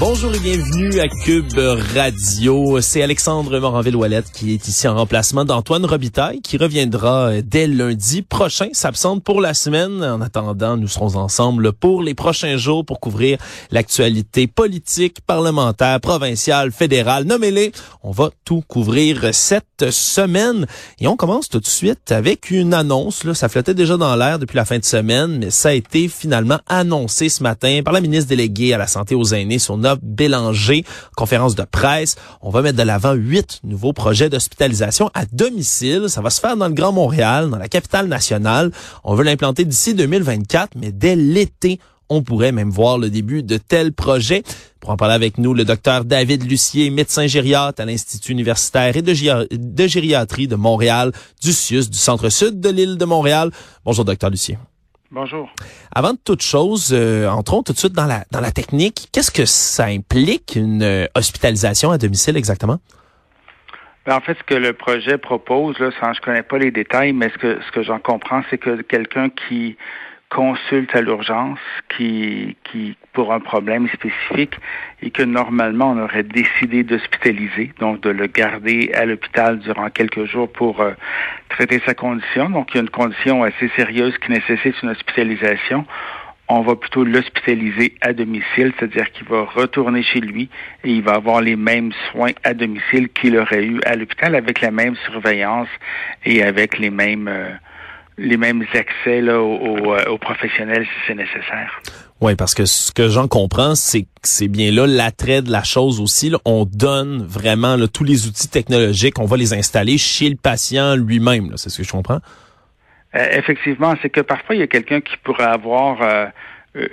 Bonjour et bienvenue à Cube Radio. C'est Alexandre Moranville-Ouellette qui est ici en remplacement d'Antoine Robitaille qui reviendra euh, dès lundi prochain, s'absente pour la semaine. En attendant, nous serons ensemble pour les prochains jours pour couvrir l'actualité politique, parlementaire, provinciale, fédérale. Nommez-les. On va tout couvrir cette semaine. Et on commence tout de suite avec une annonce. Là, ça flottait déjà dans l'air depuis la fin de semaine, mais ça a été finalement annoncé ce matin par la ministre déléguée à la santé aux aînés Bélanger, conférence de presse. On va mettre de l'avant huit nouveaux projets d'hospitalisation à domicile. Ça va se faire dans le Grand Montréal, dans la capitale nationale. On veut l'implanter d'ici 2024, mais dès l'été, on pourrait même voir le début de tels projets. Pour en parler avec nous, le docteur David Lucier, médecin gériatre à l'Institut universitaire et de, de gériatrie de Montréal, du CIUS, du centre-sud de l'île de Montréal. Bonjour, docteur Lucier. Bonjour. Avant de toute chose, euh, entrons tout de suite dans la dans la technique. Qu'est-ce que ça implique une euh, hospitalisation à domicile exactement? Ben, en fait, ce que le projet propose, là, sans je connais pas les détails, mais ce que ce que j'en comprends, c'est que quelqu'un qui consulte à l'urgence qui, qui pour un problème spécifique et que normalement on aurait décidé d'hospitaliser, donc de le garder à l'hôpital durant quelques jours pour euh, traiter sa condition. Donc il y a une condition assez sérieuse qui nécessite une hospitalisation. On va plutôt l'hospitaliser à domicile, c'est-à-dire qu'il va retourner chez lui et il va avoir les mêmes soins à domicile qu'il aurait eu à l'hôpital avec la même surveillance et avec les mêmes euh, les mêmes accès là, aux, euh, aux, professionnels si c'est nécessaire. Oui, parce que ce que j'en comprends, c'est que c'est bien là l'attrait de la chose aussi. Là. On donne vraiment là, tous les outils technologiques, on va les installer chez le patient lui-même. C'est ce que je comprends? Euh, effectivement, c'est que parfois il y a quelqu'un qui pourrait avoir euh,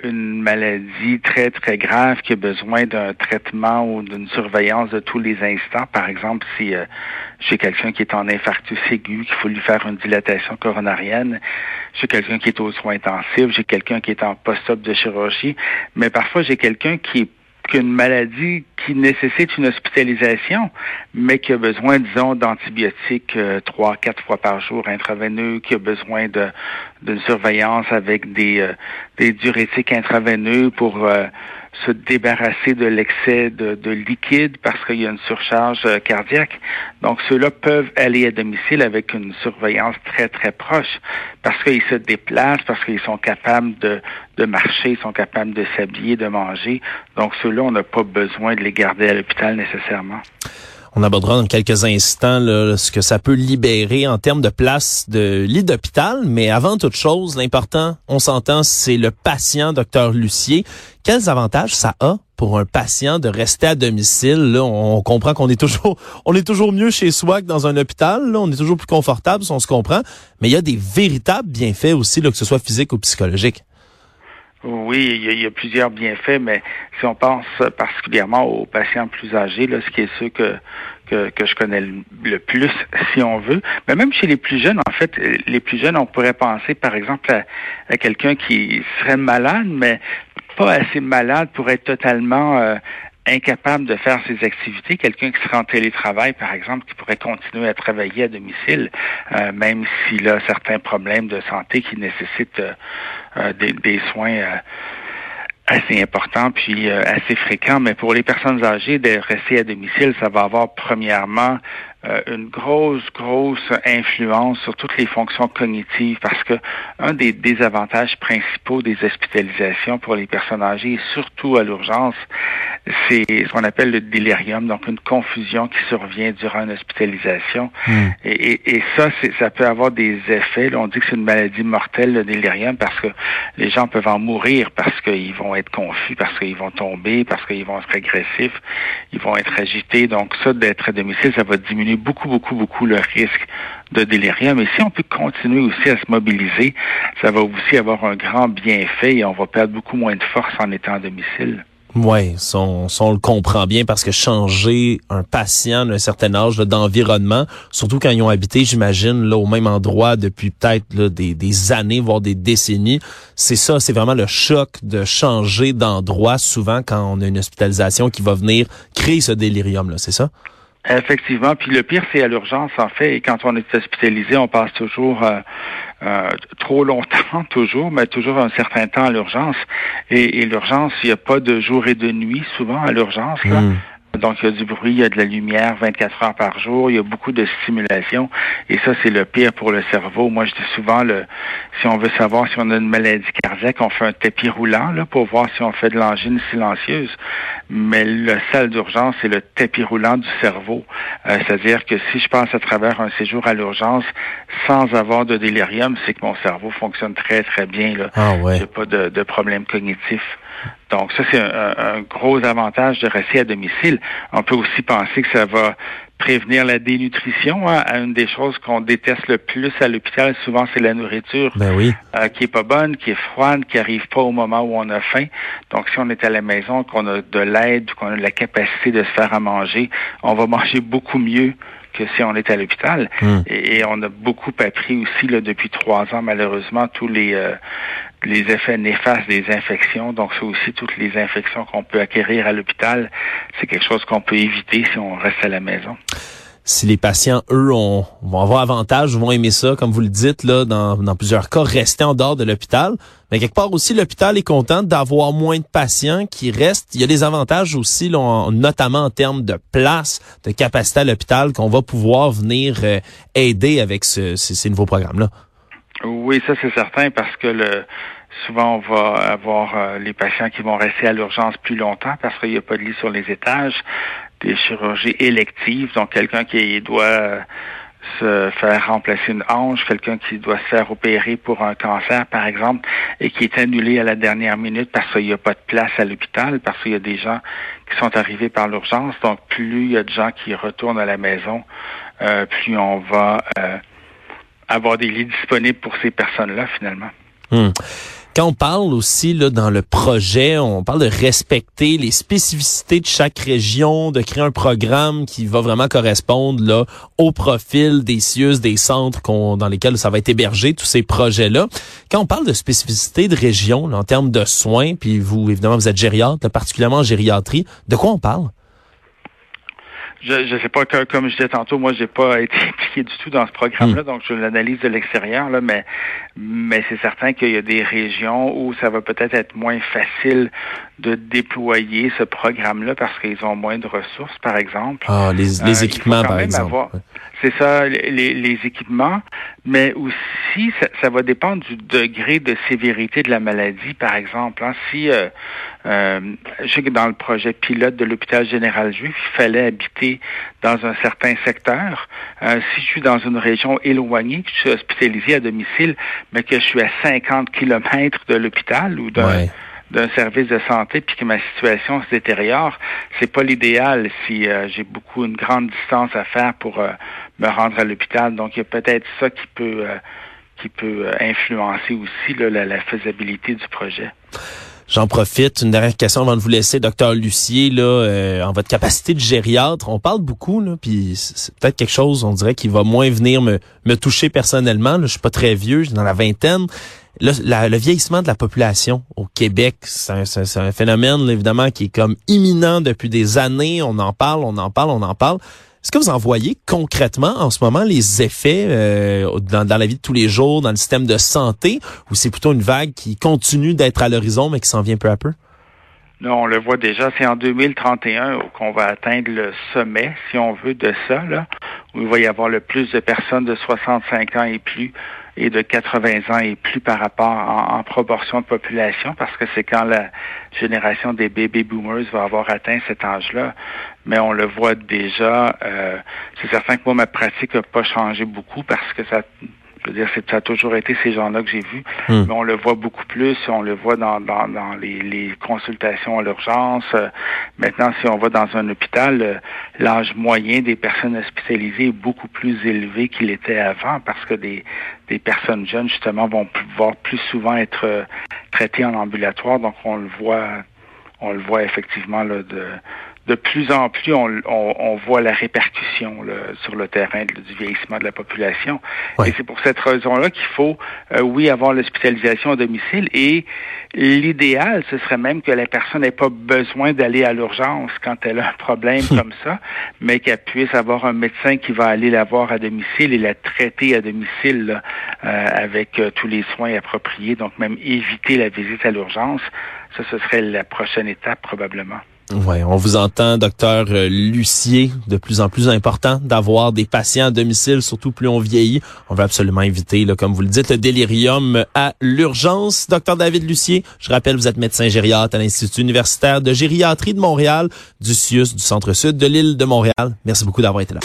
une maladie très, très grave qui a besoin d'un traitement ou d'une surveillance de tous les instants. Par exemple, si euh, j'ai quelqu'un qui est en infarctus aigu, qu'il faut lui faire une dilatation coronarienne, j'ai quelqu'un qui est aux soins intensifs, j'ai quelqu'un qui est en post-op de chirurgie, mais parfois j'ai quelqu'un qui est qu'une maladie qui nécessite une hospitalisation, mais qui a besoin, disons, d'antibiotiques euh, trois, quatre fois par jour intraveineux, qui a besoin de d'une surveillance avec des, euh, des diurétiques intraveineux pour euh, se débarrasser de l'excès de, de, liquide parce qu'il y a une surcharge euh, cardiaque. Donc, ceux-là peuvent aller à domicile avec une surveillance très, très proche parce qu'ils se déplacent, parce qu'ils sont capables de, de marcher, ils sont capables de s'habiller, de manger. Donc, ceux-là, on n'a pas besoin de les garder à l'hôpital nécessairement. On abordera dans quelques instants là, ce que ça peut libérer en termes de place de lit d'hôpital. Mais avant toute chose, l'important, on s'entend, c'est le patient, docteur Lucier. Quels avantages ça a pour un patient de rester à domicile? Là, on, comprend qu'on est toujours, on est toujours mieux chez soi que dans un hôpital. Là, on est toujours plus confortable, si on se comprend. Mais il y a des véritables bienfaits aussi, là, que ce soit physique ou psychologique. Oui, il y, a, plusieurs bienfaits, mais si on pense particulièrement aux patients plus âgés, là, ce qui est ceux que, que, je connais le, plus, si on veut, mais même chez les plus jeunes, en fait, les plus jeunes, on pourrait penser, par exemple, à, quelqu'un qui serait malade, mais pas assez malade pour être totalement euh, incapable de faire ses activités, quelqu'un qui serait en télétravail, par exemple, qui pourrait continuer à travailler à domicile, euh, même s'il a certains problèmes de santé qui nécessitent euh, euh, des, soins assez importants puis assez fréquents. Mais pour les personnes âgées, de rester à domicile, ça va avoir premièrement une grosse, grosse influence sur toutes les fonctions cognitives parce que un des désavantages principaux des hospitalisations pour les personnes âgées, surtout à l'urgence, c'est ce qu'on appelle le délirium, donc une confusion qui survient durant une hospitalisation. Hmm. Et, et, ça, ça peut avoir des effets. on dit que c'est une maladie mortelle, le délirium, parce que les gens peuvent en mourir parce qu'ils vont être confus, parce qu'ils vont tomber, parce qu'ils vont être agressifs, ils vont être agités. Donc ça, d'être à domicile, ça va diminuer beaucoup, beaucoup, beaucoup le risque de délirium. Et si on peut continuer aussi à se mobiliser, ça va aussi avoir un grand bienfait et on va perdre beaucoup moins de force en étant à domicile. Oui, on, le comprend bien parce que changer un patient d'un certain âge d'environnement, surtout quand ils ont habité, j'imagine, là au même endroit depuis peut-être des, des, années, voire des décennies, c'est ça, c'est vraiment le choc de changer d'endroit souvent quand on a une hospitalisation qui va venir créer ce délirium-là, c'est ça? Effectivement. Puis le pire, c'est à l'urgence, en fait. Et quand on est hospitalisé, on passe toujours euh, euh, trop longtemps, toujours, mais toujours un certain temps à l'urgence. Et, l'urgence, il n'y a pas de jour et de nuit, souvent, à l'urgence. Hmm. Donc, il y a du bruit, il y a de la lumière 24 heures par jour, il y a beaucoup de stimulation. Et ça, c'est le pire pour le cerveau. Moi, je dis souvent, le, si on veut savoir si on a une maladie cardiaque, on fait un tapis roulant là, pour voir si on fait de l'angine silencieuse. Mais le salle d'urgence, c'est le tapis roulant du cerveau. Euh, c'est-à-dire que si je passe à travers un séjour à l'urgence sans avoir de délirium, c'est que mon cerveau fonctionne très, très bien. Là. Ah ouais. J'ai pas de, de problème cognitif. Donc ça, c'est un, gros avantage de rester à domicile. On peut aussi penser que ça va prévenir la dénutrition. Hein. Une des choses qu'on déteste le plus à l'hôpital, souvent, c'est la nourriture ben oui. Euh, qui est pas bonne, qui est froide, qui arrive pas au moment où on a faim. Donc, si on est à la maison, qu'on a de l'aide, qu'on a la capacité de se faire à manger, on va manger beaucoup mieux que si on est à l'hôpital. Hmm. Et, on a beaucoup appris aussi là, depuis trois ans, malheureusement, tous les euh, les effets néfastes des infections. Donc, c'est aussi toutes les infections qu'on peut acquérir à l'hôpital. C'est quelque chose qu'on peut éviter si on reste à la maison si les patients, eux, ont, vont avoir avantage, vont aimer ça, comme vous le dites, là, dans, dans plusieurs cas, rester en dehors de l'hôpital. Mais quelque part aussi, l'hôpital est content d'avoir moins de patients qui restent. Il y a des avantages aussi, là, notamment en termes de place, de capacité à l'hôpital, qu'on va pouvoir venir euh, aider avec ce, ces, nouveaux programmes-là. Oui, ça c'est certain, parce que le, souvent on va avoir euh, les patients qui vont rester à l'urgence plus longtemps parce qu'il n'y a pas de lit sur les étages des chirurgies électives, donc quelqu'un qui doit se faire remplacer une hanche, quelqu'un qui doit se faire opérer pour un cancer, par exemple, et qui est annulé à la dernière minute parce qu'il n'y a pas de place à l'hôpital, parce qu'il y a des gens qui sont arrivés par l'urgence. Donc, plus il y a de gens qui retournent à la maison, euh, plus on va euh, avoir des lits disponibles pour ces personnes-là, finalement. Hmm. Quand on parle aussi là, dans le projet, on parle de respecter les spécificités de chaque région, de créer un programme qui va vraiment correspondre là, au profil des CIUS, des centres dans lesquels ça va être hébergé, tous ces projets-là. Quand on parle de spécificité de région en termes de soins, puis vous, évidemment, vous êtes gériatre, particulièrement en gériatrie, de quoi on parle? Je ne sais pas, comme je disais tantôt, moi, j'ai pas été impliqué du tout dans ce programme-là, hmm. donc je l'analyse de l'extérieur, là, mais, mais c'est certain qu'il y a des régions où ça va peut-être être moins facile de déployer ce programme-là parce qu'ils ont moins de ressources, par exemple. Ah, les, les euh, équipements, par exemple. C'est ça, les, les, équipements, mais aussi, ça, va dépendre du degré de sévérité de la maladie, par exemple. Hein. Si, euh, euh, je sais que dans le projet pilote de l'hôpital général juif, il fallait habiter dans un certain secteur. Euh, si je suis dans une région éloignée, que je suis hospitalisé à domicile, mais que je suis à 50 kilomètres de l'hôpital ou d'un d'un service de santé puis que ma situation se détériore, c'est pas l'idéal si euh, j'ai beaucoup une grande distance à faire pour euh, me rendre à l'hôpital. Donc il y a peut-être ça qui peut euh, qui peut influencer aussi la, la, faisabilité du projet. J'en profite, une dernière question avant de vous laisser, docteur Lucier, là, en votre capacité de gériatre, on parle beaucoup, là, puis c'est peut-être quelque chose, on dirait, qui va moins venir me, me toucher personnellement. Là, je suis pas très vieux, je suis dans la vingtaine le, vieillissement de la population au Québec, c'est un, phénomène évidemment qui est comme imminent depuis des années. On en parle, on en parle, on en parle. Est-ce que vous en voyez concrètement en ce moment les effets euh, dans, la vie de tous les jours, dans le système de santé, ou c'est plutôt une vague qui continue d'être à l'horizon mais qui s'en vient peu à peu? Non, on le voit déjà, c'est en 2031 qu'on va atteindre le sommet, si on veut, de ça, là, où il va y avoir le plus de personnes de 65 ans et plus et de 80 ans et plus par rapport en, proportion de population, parce que c'est quand la génération des baby boomers va avoir atteint cet âge-là. Mais on le voit déjà. Euh, c'est certain que moi, ma pratique n'a pas changé beaucoup parce que ça je veux dire, ça a toujours été ces gens-là que j'ai vus, hmm. mais on le voit beaucoup plus, on le voit dans, dans, dans les, les, consultations à l'urgence. Maintenant, si on va dans un hôpital, euh, l'âge moyen des personnes hospitalisées est beaucoup plus élevé qu'il était avant parce que des, des personnes jeunes, justement, vont pouvoir plus souvent être euh, traitées en ambulatoire. Donc, on le voit, on le voit effectivement là, de, de plus en plus, on, on, voit la répercussion là, sur le terrain du vieillissement de la population. Et c'est pour cette raison-là qu'il faut, euh, oui, avoir l'hospitalisation à domicile. Et l'idéal, ce serait même que la personne n'ait pas besoin d'aller à l'urgence quand elle a un problème comme ça, mais qu'elle puisse avoir un médecin qui va aller la voir à domicile et la traiter à domicile euh, avec euh, tous les soins appropriés. Donc, même éviter la visite à l'urgence, ça, ce serait la prochaine étape probablement. Ouais, on vous entend, docteur euh, Lucier, de plus en plus important d'avoir des patients à domicile, surtout plus on vieillit. On veut absolument éviter, là, comme vous le dites, le délirium à l'urgence. Docteur David Lucier, je rappelle, vous êtes médecin gériatre à l'Institut universitaire de gériatrie de Montréal, du CIUS, du Centre-Sud de l'île de Montréal. Merci beaucoup d'avoir été là.